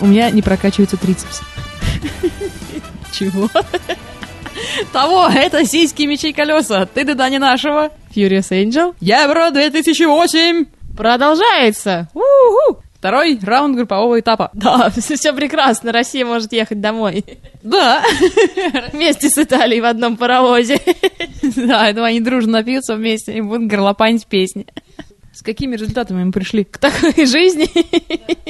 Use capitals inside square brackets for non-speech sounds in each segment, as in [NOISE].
У меня не прокачивается трицепс. Чего? Того, это сиськи, мечи, колеса. Ты да не нашего. Furious Angel. Евро 2008. Продолжается. У-ху. Второй раунд группового этапа. Да, все прекрасно. Россия может ехать домой. Да. Вместе с Италией в одном паровозе. Да, это они дружно напьются вместе и будут горлопанить песни. С какими результатами мы пришли? К такой [LAUGHS] жизни.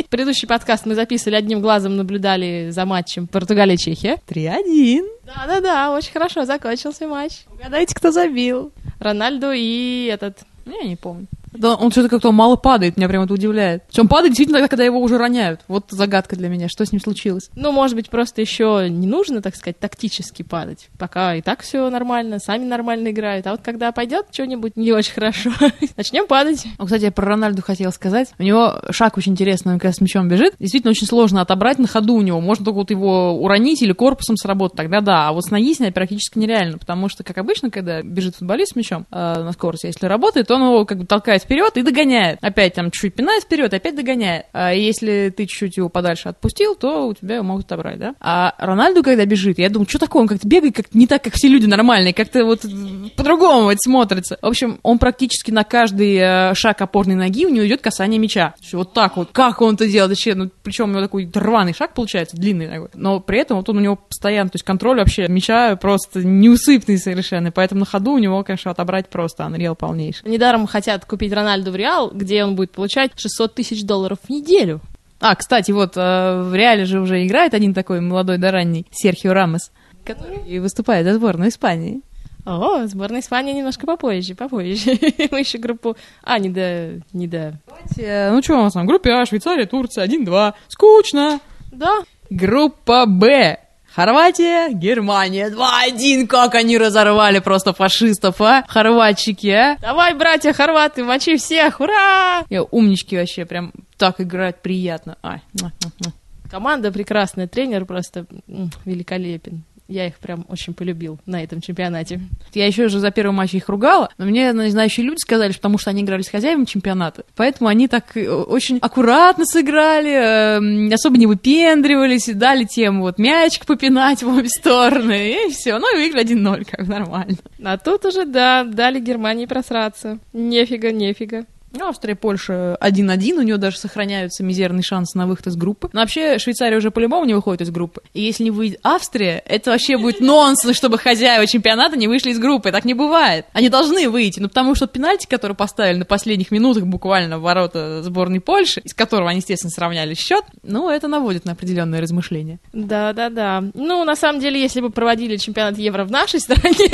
Предыдущий подкаст мы записывали одним глазом, наблюдали за матчем Португалия-Чехия. 3-1. Да-да-да, очень хорошо закончился матч. Угадайте, кто забил. Рональдо и этот... Я не помню. Да, он что-то как-то мало падает, меня прям это удивляет. Он падает действительно тогда, когда его уже роняют. Вот загадка для меня, что с ним случилось. Ну, может быть, просто еще не нужно, так сказать, тактически падать. Пока и так все нормально, сами нормально играют. А вот когда пойдет что-нибудь не очень хорошо, [LAUGHS] начнем падать. Ну, кстати, я про Рональду хотела сказать. У него шаг очень интересный, он как раз с мячом бежит. Действительно, очень сложно отобрать на ходу у него. Можно только вот его уронить или корпусом сработать, тогда да. А вот с ноги снять практически нереально, потому что, как обычно, когда бежит футболист с мячом э, на скорости, если работает, он его как бы толкает вперед и догоняет. Опять там чуть-чуть пинает вперед, опять догоняет. А если ты чуть-чуть его подальше отпустил, то у тебя его могут отобрать, да? А Рональду, когда бежит, я думаю, что такое, он как-то бегает как не так, как все люди нормальные, как-то вот по-другому это смотрится. В общем, он практически на каждый э, шаг опорной ноги у него идет касание мяча. Вот так вот. Как он это делает? Вообще, ну, причем у него такой рваный шаг получается, длинный такой. Но при этом вот он у него постоянно, то есть контроль вообще мяча просто неусыпный совершенно. Поэтому на ходу у него, конечно, отобрать просто Unreal полнейший. Недаром хотят купить Рональду в Реал, где он будет получать 600 тысяч долларов в неделю. А, кстати, вот э, в Реале же уже играет один такой молодой да ранний, Серхио Рамос, который выступает за сборную Испании. О, сборная Испании немножко попозже, попозже. [LAUGHS] Мы еще группу... А, не до... Не до... Давайте, ну что у нас там? Группе А, Швейцария, Турция, 1-2. Скучно. Да. Группа Б. Хорватия, Германия, 2-1, как они разорвали просто фашистов, а? Хорватчики, а? Давай, братья хорваты, мочи всех, ура! Я, умнички вообще, прям так играть приятно. Ай. Команда прекрасная, тренер просто великолепен. Я их прям очень полюбил на этом чемпионате. Я еще же за первый матч их ругала, но мне знающие люди сказали, потому что они играли с хозяевами чемпионата, поэтому они так э, очень аккуратно сыграли, э, особо не выпендривались, дали тем вот мячик попинать в обе стороны, и все. Ну и выиграли 1-0, как нормально. А тут уже, да, дали Германии просраться. Нефига, нефига. Ну, Австрия, Польша 1-1, у нее даже сохраняются мизерный шанс на выход из группы. Но вообще Швейцария уже по-любому не выходит из группы. И если не выйдет Австрия, это вообще будет нонсенс, чтобы хозяева чемпионата не вышли из группы. Так не бывает. Они должны выйти, ну потому что пенальти, который поставили на последних минутах буквально в ворота сборной Польши, из которого они, естественно, сравняли счет, ну, это наводит на определенные размышления. Да, да, да. Ну, на самом деле, если бы проводили чемпионат Евро в нашей стране,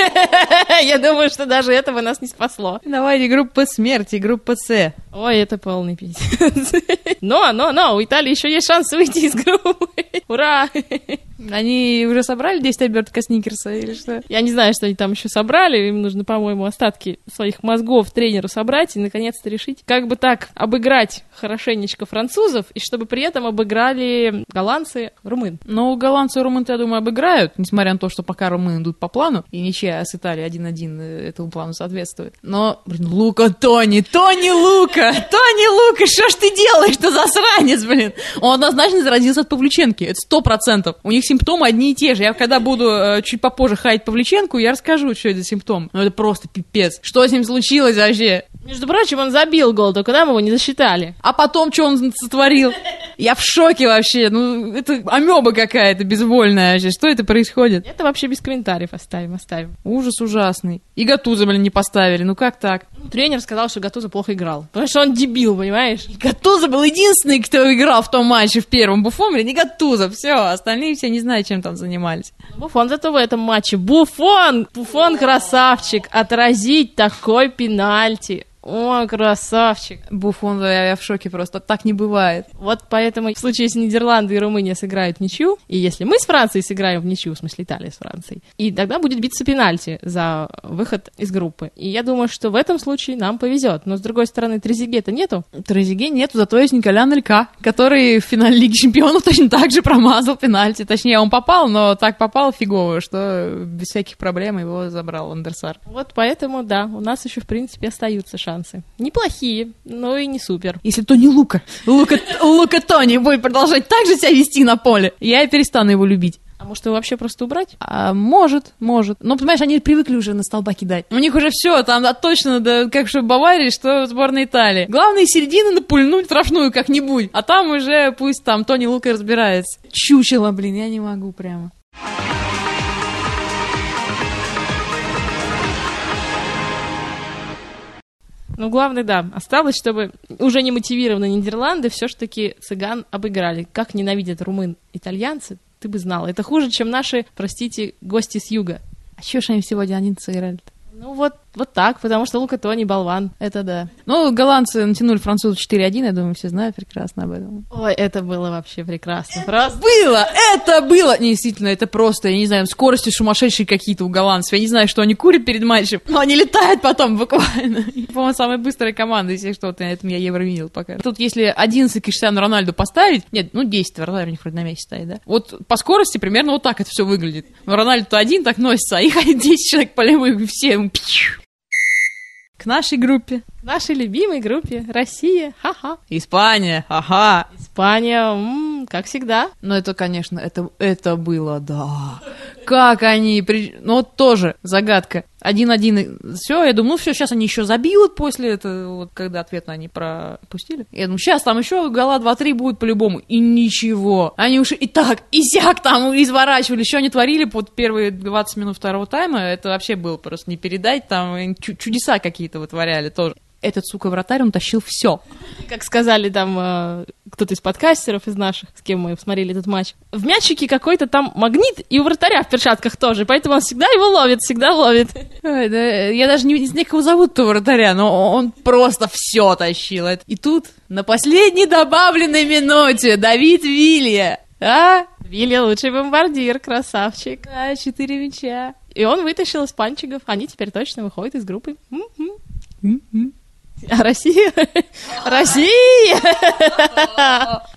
[LAUGHS] я думаю, что даже этого нас не спасло. Давайте группа смерти, группа С. Ой, это полный пиздец. [LAUGHS] Но, но, но, у Италии еще есть шанс выйти из группы. [LAUGHS] Ура! [LAUGHS] Они уже собрали 10 обертка сникерса или что? Я не знаю, что они там еще собрали. Им нужно, по-моему, остатки своих мозгов тренеру собрать и наконец-то решить, как бы так обыграть хорошенечко французов, и чтобы при этом обыграли голландцы, румын. Ну, голландцы и румын я думаю, обыграют, несмотря на то, что пока румыны идут по плану, и ничья с Италией 1-1 этому плану соответствует. Но, блин, Лука Тони, Тони Лука, Тони Лука, что ж ты делаешь, ты засранец, блин? Он однозначно заразился от Павлюченки, это сто процентов. У них симптомы одни и те же. Я когда буду э, чуть попозже хаять Павлюченку, я расскажу, что это за симптом. Ну, это просто пипец. Что с ним случилось вообще? Между прочим, он забил гол, только нам его не засчитали. А потом, что он сотворил? Я в шоке вообще. Ну, это амеба какая-то безвольная вообще. Что это происходит? Это вообще без комментариев оставим, оставим. Ужас ужасный. И Гатуза, блин, не поставили. Ну как так? Ну, Тренер сказал, что Гатуза плохо играл. Потому что он дебил, понимаешь? Гатуза был единственный, кто играл в том матче в первом. Буфон, блин, не Гатуза. Все, остальные все не знаю, чем там занимались. Буфон зато в этом матче. Буфон! Буфон красавчик. Отразить такой пенальти. О, красавчик. Буфон, я, я в шоке просто. Так не бывает. Вот поэтому в случае, если Нидерланды и Румыния сыграют в ничью, и если мы с Францией сыграем в ничью, в смысле Италия с Францией, и тогда будет биться пенальти за выход из группы. И я думаю, что в этом случае нам повезет. Но с другой стороны, Трезиге-то нету. Трезиге нету, зато есть Николя Нелька, который в финале Лиги Чемпионов [LAUGHS] точно так же промазал пенальти. Точнее, он попал, но так попал фигово, что без всяких проблем его забрал Андерсар. Вот поэтому, да, у нас еще, в принципе, остаются шансы шансы. Неплохие, но и не супер. Если то не Лука. Лука, Лука Тони будет продолжать так же себя вести на поле. Я и перестану его любить. А может его вообще просто убрать? А, может, может. Но, понимаешь, они привыкли уже на столба кидать. У них уже все, там да, точно, да, как что в Баварии, что в сборной Италии. Главное, середины напульнуть штрафную как-нибудь. А там уже пусть там Тони Лука разбирается. Чучело, блин, я не могу прямо. Ну, главное, да, осталось, чтобы уже не мотивированные Нидерланды все-таки цыган обыграли. Как ненавидят румын итальянцы, ты бы знала. Это хуже, чем наши, простите, гости с юга. А чё ж они сегодня один сыграли -то? Ну вот, вот так, потому что Лука Тони болван. Это да. Ну, голландцы натянули французу 4-1, я думаю, все знают прекрасно об этом. Ой, это было вообще прекрасно. Просто... Было! Это было! Не, действительно, это просто, я не знаю, скорости сумасшедшие какие-то у голландцев. Я не знаю, что они курят перед матчем, но они летают потом буквально. [LAUGHS] По-моему, самая быстрая команда, если что, на этом я Евро видел пока. Тут если 11 Криштиану Рональду поставить, нет, ну 10, Рональду у них вроде на месте стоит, да? Вот по скорости примерно вот так это все выглядит. Рональду-то один так носится, а их [LAUGHS] 10 человек по левой все к нашей группе. К нашей любимой группе. Россия. Ха-ха. Испания. Ага. Испания. М-м, как всегда. Но это, конечно, это, это было, да. Как они... При... Ну, вот тоже загадка. Один-один. Все, я думаю, ну все, сейчас они еще забьют после этого, вот когда ответ они пропустили. Я думаю, сейчас там еще гола 2-3 будет по-любому. И ничего. Они уж и так, и сяк там изворачивали. Еще они творили под первые 20 минут второго тайма. Это вообще было просто не передать. Там чудеса какие-то вытворяли тоже этот, сука, вратарь, он тащил все. Как сказали там э, кто-то из подкастеров, из наших, с кем мы смотрели этот матч, в мячике какой-то там магнит, и у вратаря в перчатках тоже, поэтому он всегда его ловит, всегда ловит. Я даже не, не знаю, как его зовут-то вратаря, но он просто все тащил. И тут на последней добавленной минуте Давид Вилья, а? Вилья лучший бомбардир, красавчик. Да, четыре мяча. И он вытащил из панчиков. Они теперь точно выходят из группы. М-м. А Россия? [LAUGHS] Россия!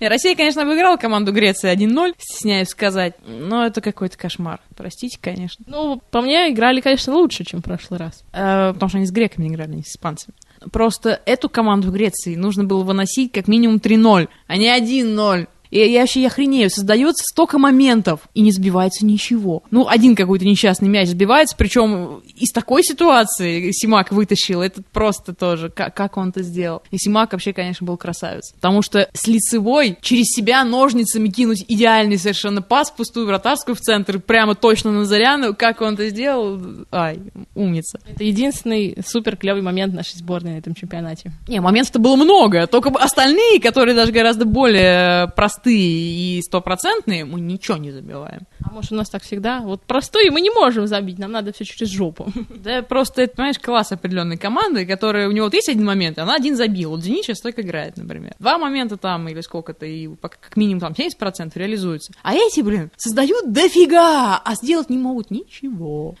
[LAUGHS] Россия, конечно, выиграла команду Греции 1-0, стесняюсь сказать, но это какой-то кошмар. Простите, конечно. Ну, по мне, играли, конечно, лучше, чем в прошлый раз. Э, потому что они с греками играли, не с испанцами. Просто эту команду в Греции нужно было выносить как минимум 3-0, а не 1-0. И я вообще я хренею, создается столько моментов, и не сбивается ничего. Ну, один какой-то несчастный мяч сбивается, причем из такой ситуации Симак вытащил, это просто тоже, как, как он это сделал. И Симак вообще, конечно, был красавец. Потому что с лицевой через себя ножницами кинуть идеальный совершенно пас в пустую вратарскую в центр, прямо точно на Заряну, как он это сделал, ай, умница. Это единственный супер клевый момент нашей сборной на этом чемпионате. Не, моментов-то было много, только остальные, которые даже гораздо более простые, простые и стопроцентные, мы ничего не забиваем. А может, у нас так всегда? Вот простые мы не можем забить, нам надо все через жопу. [LAUGHS] Да, просто, это, понимаешь, класс определенной команды, которая, у него вот есть один момент, она один забил. Вот Зенит сейчас так играет, например. Два момента там, или сколько-то, и как минимум там 70% реализуются. А эти, блин, создают дофига, а сделать не могут ничего.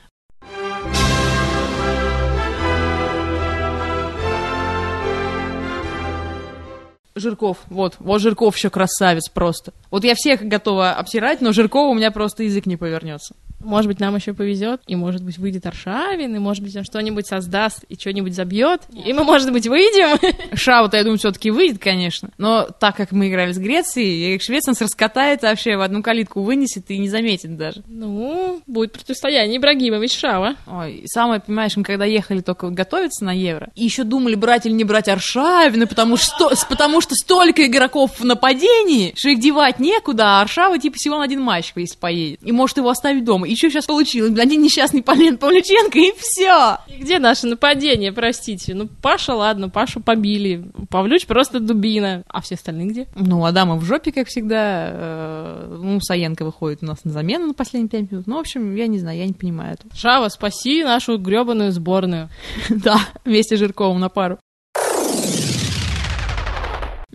Жирков, вот, вот Жирков еще красавец просто. Вот я всех готова обсирать, но Жиркова у меня просто язык не повернется. Может быть, нам еще повезет, и, может быть, выйдет Аршавин, и, может быть, он что-нибудь создаст и что-нибудь забьет, и мы, может быть, выйдем. [LAUGHS] Шау-то, я думаю, все-таки выйдет, конечно. Но так как мы играли с Грецией, Швеция нас раскатает вообще в одну калитку вынесет и не заметит даже. Ну, будет противостояние Ибрагимович Шава. Ой, самое, понимаешь, мы когда ехали только готовиться на Евро, и еще думали, брать или не брать Аршавина, потому что, потому что столько игроков в нападении, что их девать некуда, а Аршава типа всего на один матч, если поедет. И может его оставить дома. И что сейчас получилось? Один несчастный Полен Павлюченко, и все. И где наше нападение, простите? Ну, Паша, ладно, Пашу побили. Павлюч просто дубина. А все остальные где? Ну, Адама в жопе, как всегда. Э, ну, Саенко выходит у нас на замену на последние пять минут. Ну, в общем, я не знаю, я не понимаю этого. Шава, спаси нашу гребаную сборную. [LAUGHS] Да, вместе с Жирковым на пару.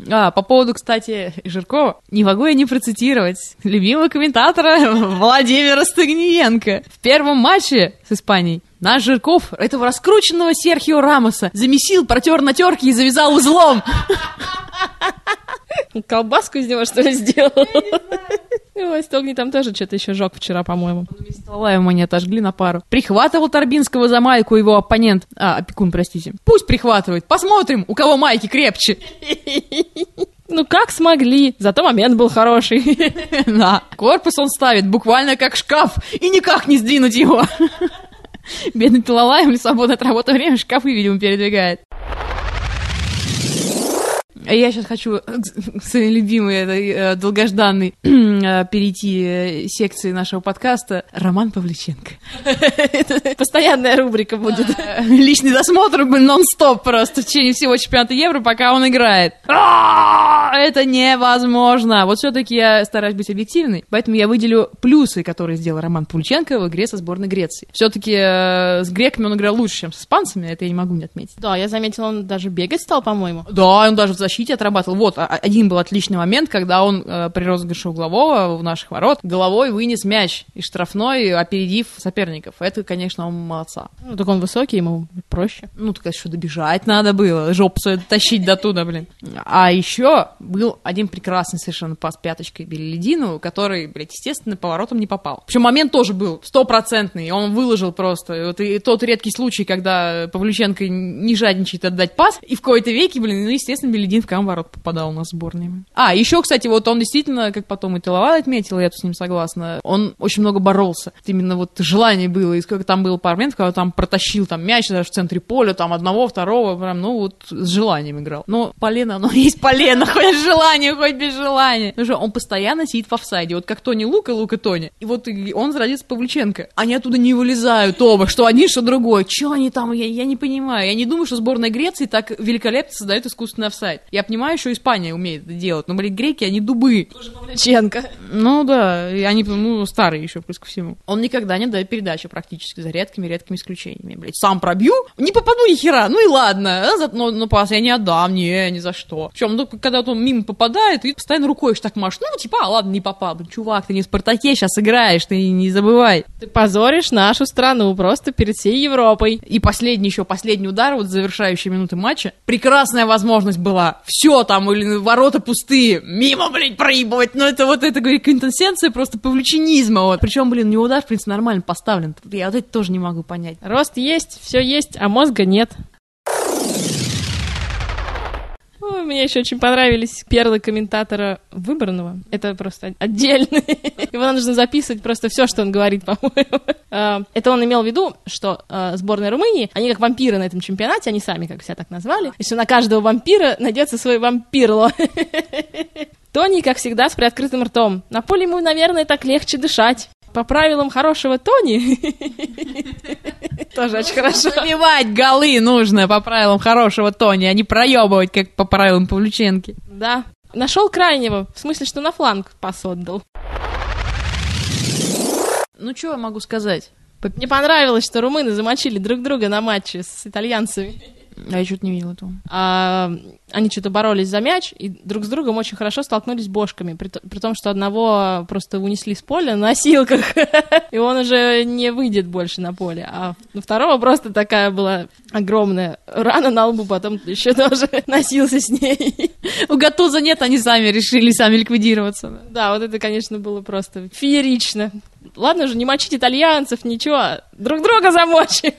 А, по поводу, кстати, Жиркова, не могу я не процитировать любимого комментатора [LAUGHS] Владимира Стагниенко. В первом матче с Испанией наш Жирков этого раскрученного Серхио Рамоса замесил, протер на терке и завязал узлом. [LAUGHS] Колбаску из него, что ли, сделал? Ой, Стогни там тоже что-то еще жег вчера, по-моему. Вместе с Талалаевым они отожгли на пару. Прихватывал Торбинского за майку его оппонент. А, опекун, простите. Пусть прихватывает. Посмотрим, у кого майки крепче. [LAUGHS] Ну, как смогли. Зато момент был хороший. [LAUGHS] Да. Корпус он ставит буквально как шкаф, и никак не сдвинуть его. [LAUGHS] Бедный Талалаев в свободное от работы время шкафы, видимо, передвигает. А Я сейчас хочу к своей любимой, этой, э, долгожданной, [CLEARS THROAT] э, перейти э, секции нашего подкаста. Роман Павличенко. [LAUGHS] Постоянная рубрика будет. Э, [LAUGHS] Личный досмотр нон-стоп просто в течение всего чемпионата Евро, пока он играет. А, Это невозможно. Вот все-таки я стараюсь быть объективной, поэтому я выделю плюсы, которые сделал Роман Павличенко в игре со сборной Греции. Все-таки с греками он играл лучше, чем с испанцами, это я не могу не отметить. Да, я заметила, он даже бегать стал, по-моему. Да, он даже в защите отрабатывал. Вот, а- один был отличный момент, когда он э, при розыгрыше углового в наших ворот головой вынес мяч из штрафной, опередив соперников. Это, конечно, он молодца. Ну, так он высокий, ему проще. Ну, так что добежать надо было, жопу тащить до туда, блин. А еще был один прекрасный совершенно пас пяточкой Белеледину, который, блядь, естественно, поворотом не попал. Причем момент тоже был стопроцентный, он выложил просто. Вот и тот редкий случай, когда Павлюченко не жадничает отдать пас, и в кои-то веке, блин, ну, естественно, Беледин в камворот попадал у нас в сборной. А, еще, кстати, вот он действительно, как потом и Тыловал отметил, я тут с ним согласна, он очень много боролся. Именно вот желание было, и сколько там было пару моментов, когда там протащил там мяч даже в центре поля, там одного, второго, прям, ну вот с желанием играл. Но полено, оно [LAUGHS] есть полено, хоть с желанием, хоть без желания. Потому что он постоянно сидит в офсайде. Вот как Тони Лука, Лука Тони. И вот и он зародится Павлюченко. Они оттуда не вылезают оба, что один, что другой. Че они там, я, я не понимаю. Я не думаю, что сборная Греции так великолепно создает искусственный офсайд. Я понимаю, что Испания умеет это делать, но, блин, греки, они дубы. Павлюченко. Ну да, и они, ну, старые еще, плюс ко всему. Он никогда не дает передачу практически, за редкими-редкими исключениями. Блять, сам пробью, не попаду ни хера, ну и ладно, а, за- но, но пас я не отдам, не, ни за что. Причем, ну, когда он мимо попадает, и постоянно рукой так машешь, ну, типа, а, ладно, не попал. Чувак, ты не в Спартаке сейчас играешь, ты не забывай. Ты позоришь нашу страну просто перед всей Европой. И последний еще, последний удар, вот завершающие минуты матча. Прекрасная возможность была. Все там, или ворота пустые. Мимо, блин, проебывать. Ну, это вот, это, говорю, квинтэссенция просто павлючинизма. Вот. Причем, блин, него удар, в принципе, нормально поставлен. Я вот это тоже не могу понять. Рост есть, все есть, а мозга нет. Ой, мне еще очень понравились перлы комментатора выбранного. Это просто отдельно. [LAUGHS] Его нужно записывать просто все, что он говорит, по-моему. А, Это он имел в виду, что а, сборная Румынии, они как вампиры на этом чемпионате, они сами как себя так назвали, и что на каждого вампира найдется свой вампирло. [LAUGHS] Тони, как всегда, с приоткрытым ртом. На поле ему, наверное, так легче дышать. По правилам хорошего Тони. Тоже очень хорошо. Забивать голы нужно по правилам хорошего Тони, а не проебывать, как по правилам Павлюченки. Да. Нашел крайнего, в смысле, что на фланг пас отдал. Ну, что я могу сказать? Мне понравилось, что румыны замочили друг друга на матче с итальянцами. А я что-то не видела этого. А, они что-то боролись за мяч и друг с другом очень хорошо столкнулись бошками, при, при том, что одного просто унесли с поля на носилках, [LAUGHS] и он уже не выйдет больше на поле, а у второго просто такая была огромная рана на лбу, потом еще тоже [LAUGHS] носился с ней. У Гатуза нет, они сами решили сами ликвидироваться. Да, вот это, конечно, было просто феерично. Ладно же, не мочить итальянцев, ничего, друг друга замочи.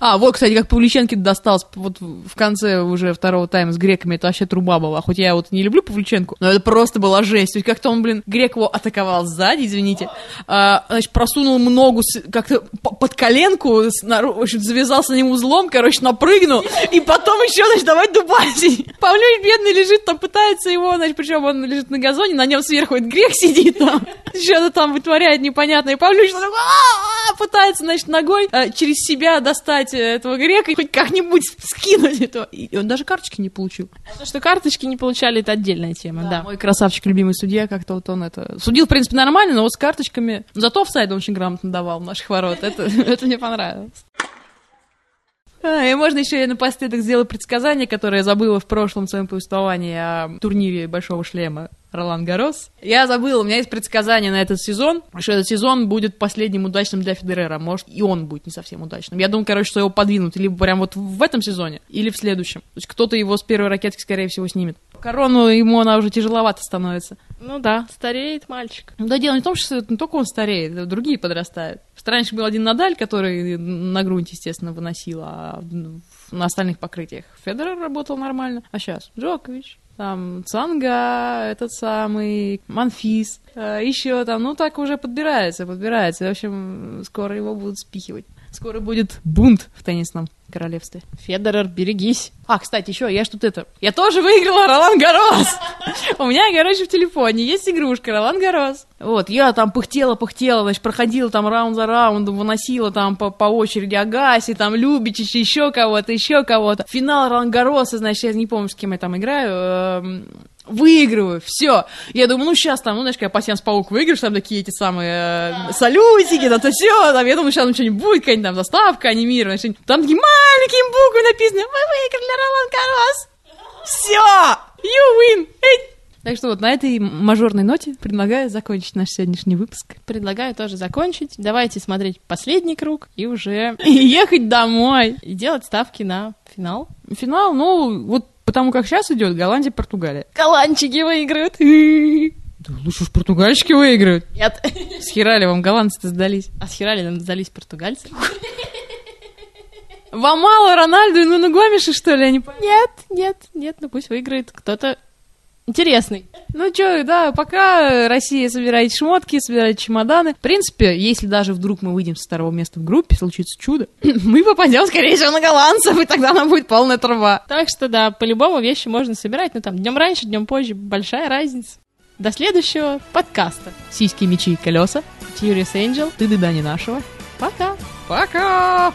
А, вот, кстати, как Павлюченко достался вот в конце уже второго тайма с греками, это вообще труба была. Хоть я вот не люблю Павлюченко, но это просто была жесть. То есть как-то он, блин, грек его атаковал сзади, извините, а, значит, просунул ему ногу с- как-то под коленку, в общем, завязался на нему узлом, короче, напрыгнул, и потом еще, значит, давай дубасить. [LAUGHS] Павлюч бедный лежит там, пытается его, значит, причем он лежит на газоне, на нем сверху этот грек сидит там, [LAUGHS] что-то там вытворяет непонятное. И Павлюч такой, «А-а-а!» Пытается, значит, ногой э, через себя достать э, этого грека и хоть как-нибудь скинуть этого. И он даже карточки не получил. То, что карточки не получали, это отдельная тема, да. Мой красавчик, любимый судья, как-то вот он это... Судил, в принципе, нормально, но вот с карточками... Зато офсайд он очень грамотно давал в наших ворот. Это, [LAUGHS] это мне понравилось. А, и можно еще я напоследок сделаю предсказание, которое я забыла в прошлом своем повествовании о турнире Большого Шлема. Ролан Гарос. Я забыла, у меня есть предсказание на этот сезон, что этот сезон будет последним удачным для Федерера. Может, и он будет не совсем удачным. Я думаю, короче, что его подвинут либо прям вот в этом сезоне, или в следующем. То есть кто-то его с первой ракетки, скорее всего, снимет. Корону ему она уже тяжеловато становится. Ну да, стареет мальчик. Да, дело не в том, что не только он стареет, другие подрастают. Что раньше был один Надаль, который на грунте, естественно, выносил, а на остальных покрытиях Федерер работал нормально. А сейчас Джокович, там Цанга, этот самый, Манфис, э, еще там, ну так уже подбирается, подбирается. В общем, скоро его будут спихивать. Скоро будет бунт в теннисном королевстве. Федорер, берегись. А, кстати, еще, я что-то это... Я тоже выиграла Ролан Гарос! [LAUGHS] У меня, короче, в телефоне есть игрушка Ролан Гарос. Вот, я там пыхтела, пыхтела, значит, проходила там раунд за раундом, выносила там по, по очереди Агаси, там Любичич, еще кого-то, еще кого-то. Финал Ролан Гароса, значит, я не помню, с кем я там играю, эм, выигрываю, все. Я думаю, ну сейчас там, ну знаешь, когда пассианс паук выиграешь, там такие эти самые э, салютики, да то все, там, я думаю, сейчас ну, что-нибудь будет, какая-нибудь там заставка анимированная, там такие маленькие буквы написаны, вы выиграли Ролан Гарос. Все, you win. Эй. Так что вот на этой мажорной ноте предлагаю закончить наш сегодняшний выпуск. Предлагаю тоже закончить. Давайте смотреть последний круг и уже ехать домой. и делать ставки на финал. Финал, ну, вот потому как сейчас идет Голландия-Португалия. Голландчики выиграют. [LAUGHS] Да лучше уж португальщики выиграют. Нет. С хера ли вам голландцы-то сдались? А с хера ли нам сдались португальцы? [LAUGHS] Вам мало Рональду и Нуну Гомеша, что ли, я не понимаю? Нет, нет, нет, ну пусть выиграет кто-то интересный. Ну чё, да, пока Россия собирает шмотки, собирает чемоданы. В принципе, если даже вдруг мы выйдем с второго места в группе, случится чудо, [CLEARS THROAT] мы попадем, скорее всего, на голландцев, и тогда нам будет полная труба. Так что да, по-любому вещи можно собирать, ну там днем раньше, днем позже, большая разница. До следующего подкаста. Сиськи, мечи и колеса. Furious Angel. Ты да не нашего. Пока. Пока!